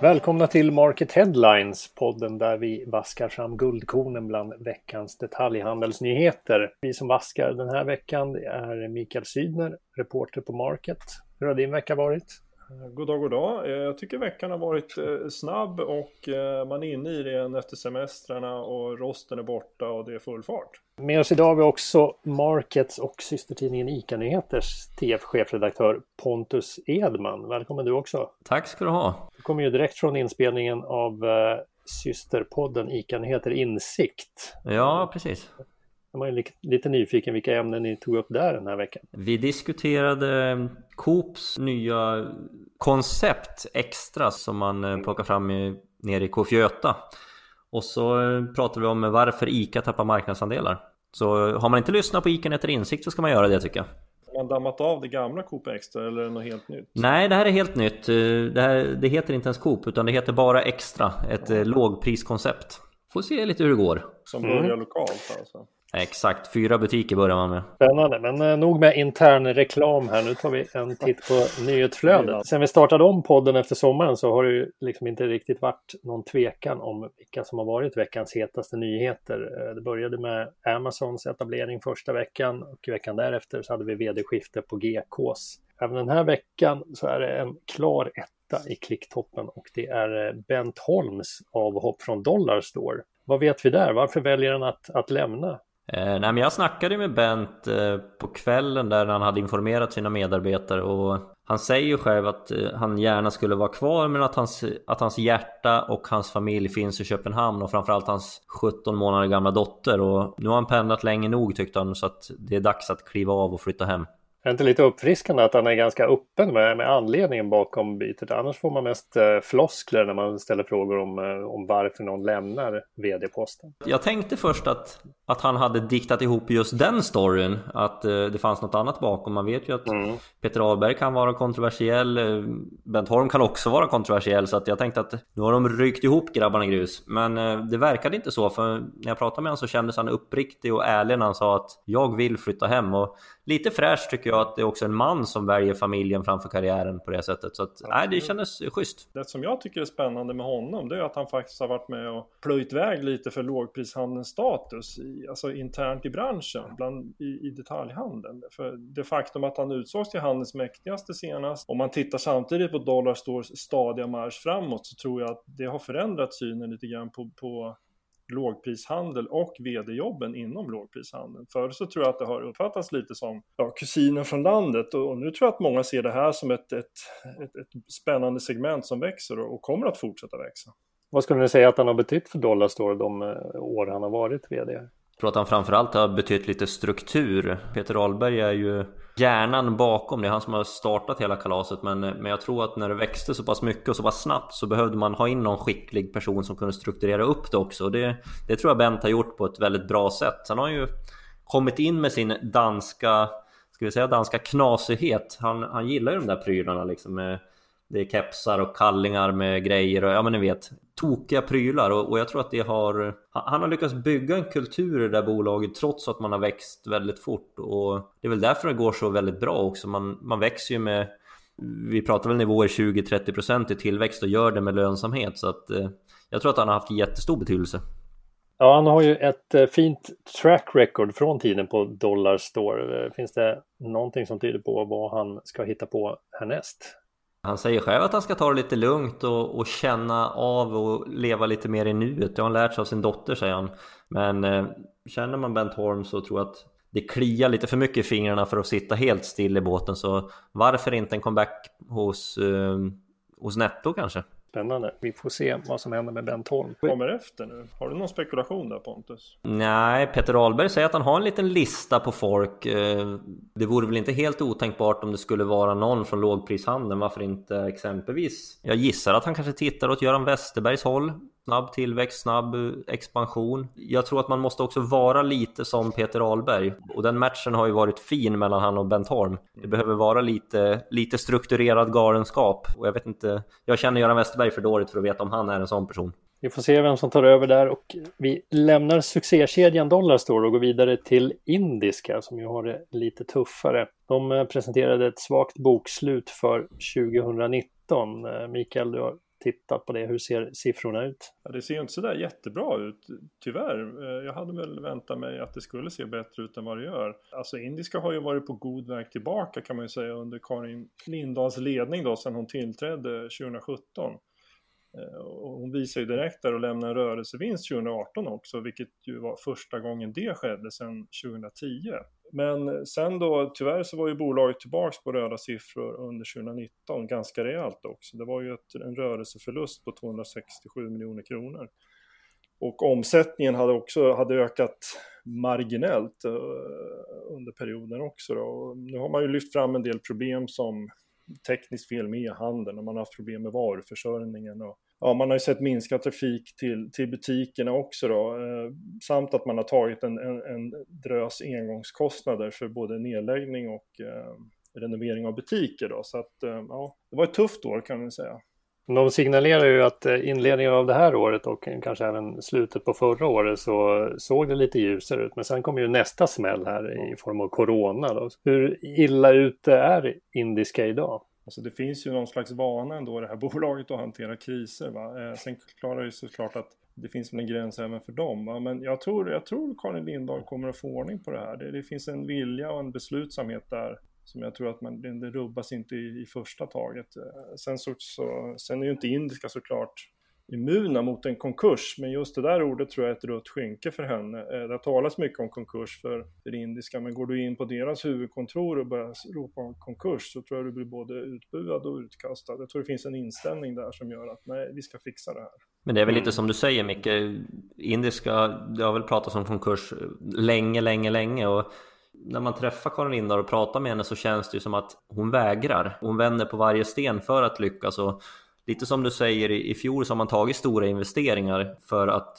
Välkomna till Market Headlines, podden där vi vaskar fram guldkornen bland veckans detaljhandelsnyheter. Vi som vaskar den här veckan är Mikael Sydner, reporter på Market. Hur har din vecka varit? God dag, god dag. Eh, jag tycker veckan har varit eh, snabb och eh, man är inne i det igen efter semestrarna och rosten är borta och det är full fart. Med oss idag har vi också Markets och systertidningen ICA-nyheters TF-chefredaktör Pontus Edman. Välkommen du också. Tack ska du ha. Du kommer ju direkt från inspelningen av systerpodden ICA-nyheter Insikt. Ja, precis man är lite nyfiken vilka ämnen ni tog upp där den här veckan. Vi diskuterade Coops nya koncept Extra som man eh, plockar fram nere i K48. Och så eh, pratade vi om varför ICA tappar marknadsandelar. Så har man inte lyssnat på ICA Nätter Insikt så ska man göra det tycker jag. Har man dammat av det gamla Coop Extra eller är det något helt nytt? Nej, det här är helt nytt. Eh, det, här, det heter inte ens Coop utan det heter bara Extra. Ett mm. lågpriskoncept. Får se lite hur det går. Som börjar mm. lokalt alltså? Exakt, fyra butiker börjar man med. Spännande, men eh, nog med intern reklam här. Nu tar vi en titt på nyhetsflödet. Sen vi startade om podden efter sommaren så har det ju liksom inte riktigt varit någon tvekan om vilka som har varit veckans hetaste nyheter. Eh, det började med Amazons etablering första veckan och veckan därefter så hade vi vd-skifte på GKs. Även den här veckan så är det en klar etta i klicktoppen och det är eh, Bent Holms avhopp från Dollarstore. Vad vet vi där? Varför väljer han att, att lämna? Eh, nej men jag snackade med Bent eh, på kvällen där han hade informerat sina medarbetare och han säger ju själv att eh, han gärna skulle vara kvar men att hans, att hans hjärta och hans familj finns i Köpenhamn och framförallt hans 17 månader gamla dotter och nu har han pendlat länge nog tyckte han så att det är dags att kliva av och flytta hem. Är det inte lite uppfriskande att han är ganska öppen med, med anledningen bakom bytet? Annars får man mest eh, floskler när man ställer frågor om, eh, om varför någon lämnar vd-posten. Jag tänkte först att, att han hade diktat ihop just den storyn, att eh, det fanns något annat bakom. Man vet ju att mm. Peter Ahlberg kan vara kontroversiell, Bent Holm kan också vara kontroversiell, så att jag tänkte att nu har de ryckt ihop grabbarna i grus. Men det verkade inte så, för när jag pratade med honom så kändes han uppriktig och ärlig när han sa att jag vill flytta hem. Och lite fräscht tycker jag att det är också en man som väljer familjen framför karriären på det sättet. Så att, nej, det kändes schysst. Det som jag tycker är spännande med honom, det är att han faktiskt har varit med och plöjt väg lite för lågprishandelns status, i, alltså internt i branschen, bland, i, i detaljhandeln. För det faktum att han utsågs till handelns mäktigaste senast, om man tittar samtidigt på Dollarstores stadiga marsch framåt, så tror jag att det har förändrat synen lite grann på, på lågprishandel och vd-jobben inom lågprishandeln. Förr så tror jag att det har uppfattats lite som ja, kusinen från landet och nu tror jag att många ser det här som ett, ett, ett, ett spännande segment som växer och, och kommer att fortsätta växa. Vad skulle ni säga att han har betytt för Dollarstore de eh, år han har varit vd? Jag tror att han framförallt har betytt lite struktur. Peter Ahlberg är ju hjärnan bakom, det är han som har startat hela kalaset men, men jag tror att när det växte så pass mycket och så pass snabbt så behövde man ha in någon skicklig person som kunde strukturera upp det också. Det, det tror jag Bent har gjort på ett väldigt bra sätt. Sen har han ju kommit in med sin danska, ska vi säga danska knasighet. Han, han gillar ju de där prylarna liksom med det är kepsar och kallingar med grejer och ja men ni vet Tokiga prylar. Och, och jag tror att det har Han har lyckats bygga en kultur i det där bolaget trots att man har växt väldigt fort. Och Det är väl därför det går så väldigt bra också. Man, man växer ju med Vi pratar väl nivåer 20-30% i tillväxt och gör det med lönsamhet. Så att eh, Jag tror att han har haft jättestor betydelse. Ja, han har ju ett eh, fint track record från tiden på Dollarstore. Eh, finns det någonting som tyder på vad han ska hitta på härnäst? Han säger själv att han ska ta det lite lugnt och, och, känna av och leva lite mer i nuet. Det har han lärt sig av sin dotter säger han. Men eh, känner man Bent Holm så tror jag att det kliar lite för mycket i fingrarna för att sitta helt still i båten. Så varför inte en comeback hos, eh, hos Netto kanske? Spännande. Vi får se vad som händer med Bent Holm. Kommer efter nu? Har du någon spekulation där Pontus? Nej, Peter Ahlberg säger att han har en liten lista på folk. Eh, det vore väl inte helt otänkbart om det skulle vara någon från lågprishandeln. Varför inte exempelvis? Jag gissar att han kanske tittar åt Göran Westerbergs håll. Snabb tillväxt, snabb expansion. Jag tror att man måste också vara lite som Peter Ahlberg. Och den matchen har ju varit fin mellan han och Bent Holm. Det behöver vara lite, lite strukturerad galenskap. Och jag vet inte, jag känner Göran Westerberg för dåligt för att veta om han är en sån person. Vi får se vem som tar över där och vi lämnar succékedjan Dollarstore och går vidare till Indiska som ju har det lite tuffare. De eh, presenterade ett svagt bokslut för 2019. Eh, Mikael, du har tittat på det. Hur ser siffrorna ut? Ja, det ser ju inte sådär jättebra ut, tyvärr. Eh, jag hade väl väntat mig att det skulle se bättre ut än vad det gör. Alltså Indiska har ju varit på god väg tillbaka kan man ju säga under Karin Lindahls ledning då sedan hon tillträdde 2017. Eh, och hon visar ju direkt där och lämnar en rörelsevinst 2018 också, vilket ju var första gången det skedde sedan 2010. Men sen då, tyvärr så var ju bolaget tillbaks på röda siffror under 2019, ganska rejält också. Det var ju ett, en rörelseförlust på 267 miljoner kronor. Och omsättningen hade också hade ökat marginellt uh, under perioden också. Då. Och nu har man ju lyft fram en del problem som tekniskt fel med e-handeln och man har haft problem med varuförsörjningen och ja, man har ju sett minskad trafik till, till butikerna också då, eh, samt att man har tagit en, en, en drös engångskostnader för både nedläggning och eh, renovering av butiker då. Så att eh, ja, det var ett tufft år kan man säga. De signalerar ju att eh, inledningen av det här året och kanske även slutet på förra året så såg det lite ljusare ut. Men sen kommer ju nästa smäll här i form av corona. Då. Hur illa ute är indiska idag? Alltså det finns ju någon slags vana ändå i det här bolaget att hantera kriser. Va? Eh, sen klarar ju såklart att det finns en gräns även för dem. Va? Men jag tror, jag tror Karin Lindahl kommer att få ordning på det här. Det, det finns en vilja och en beslutsamhet där som jag tror att man, det rubbas inte i, i första taget. Eh, sen, så, så, sen är ju inte indiska såklart immuna mot en konkurs. Men just det där ordet tror jag är ett rött skynke för henne. Eh, det har talats mycket om konkurs för det indiska, men går du in på deras huvudkontor och börjar ropa om konkurs så tror jag du blir både utbuad och utkastad. Jag tror det finns en inställning där som gör att nej, vi ska fixa det här. Men det är väl lite som du säger Micke, indiska, det har väl pratats om konkurs länge, länge, länge och när man träffar Karin Lindahl och pratar med henne så känns det ju som att hon vägrar. Hon vänder på varje sten för att lyckas och lite som du säger, i fjol så har man tagit stora investeringar för att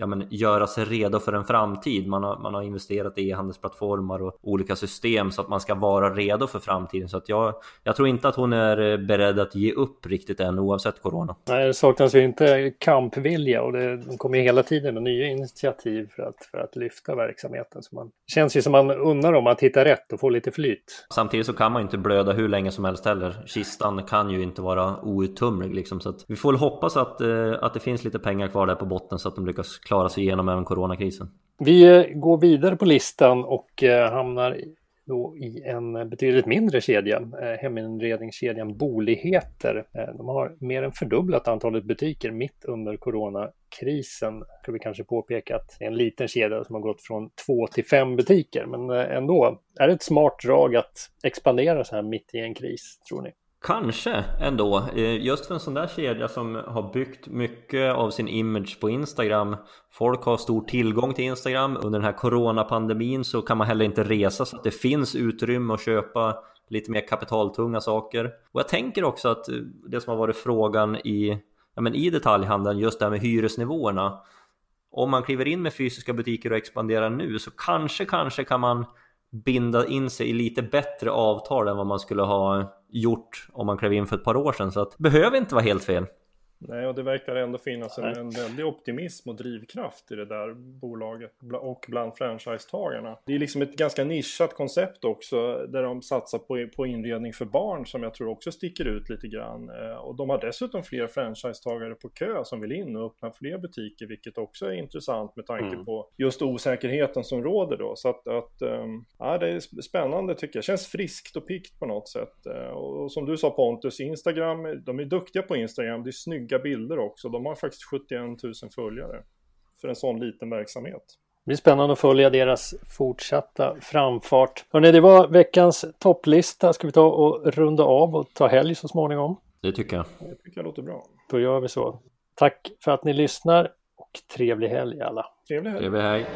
ja, men, göra sig redo för en framtid. Man har, man har investerat i e-handelsplattformar och olika system så att man ska vara redo för framtiden. Så att jag, jag tror inte att hon är beredd att ge upp riktigt än oavsett corona. Nej, det saknas ju inte kampvilja och det de kommer hela tiden med nya initiativ för att, för att lyfta verksamheten. Så man känns ju som man undrar om att hitta rätt och få lite flyt. Samtidigt så kan man ju inte blöda hur länge som helst heller. Kistan kan ju inte vara outtömlig liksom. Så att vi får väl hoppas att, eh, att det finns lite pengar kvar där på botten så att de lyckas klara sig igenom även coronakrisen. Vi eh, går vidare på listan och eh, hamnar då i en betydligt mindre kedja, eh, heminredningskedjan Boligheter. De har mer än fördubblat antalet butiker mitt under coronakrisen. Ska vi kanske påpeka att det är en liten kedja som har gått från två till fem butiker, men ändå är det ett smart drag att expandera så här mitt i en kris, tror ni? Kanske ändå. Eh, just för en sån där kedja som har byggt mycket av sin image på Instagram. Folk har stor tillgång till Instagram. Under den här coronapandemin så kan man heller inte resa så att det finns utrymme att köpa lite mer kapitaltunga saker. Och jag tänker också att eh, det som har varit frågan i, ja, men i detaljhandeln, just det här med hyresnivåerna. Om man kliver in med fysiska butiker och expanderar nu så kanske, kanske kan man binda in sig i lite bättre avtal än vad man skulle ha gjort om man klev in för ett par år sedan. Så att behöver inte vara helt fel. Nej, och det verkar ändå finnas en, en väldig optimism och drivkraft i det där bolaget och bland franchisetagarna. Det är liksom ett ganska nischat koncept också där de satsar på, på inredning för barn som jag tror också sticker ut lite grann. Eh, och de har dessutom fler franchisetagare på kö som vill in och öppna fler butiker, vilket också är intressant med tanke mm. på just osäkerheten som råder då. Så att, att ehm, ja, det är spännande tycker jag. Känns friskt och pikt på något sätt. Eh, och som du sa Pontus, Instagram, de är duktiga på Instagram, det är snyggt snygga bilder också. De har faktiskt 71 000 följare för en sån liten verksamhet. Det blir spännande att följa deras fortsatta framfart. Hörrni, det var veckans topplista. Ska vi ta och runda av och ta helg så småningom? Det tycker jag. Det tycker jag låter bra. Då gör vi så. Tack för att ni lyssnar och trevlig helg alla. Trevlig helg. Trevlig helg.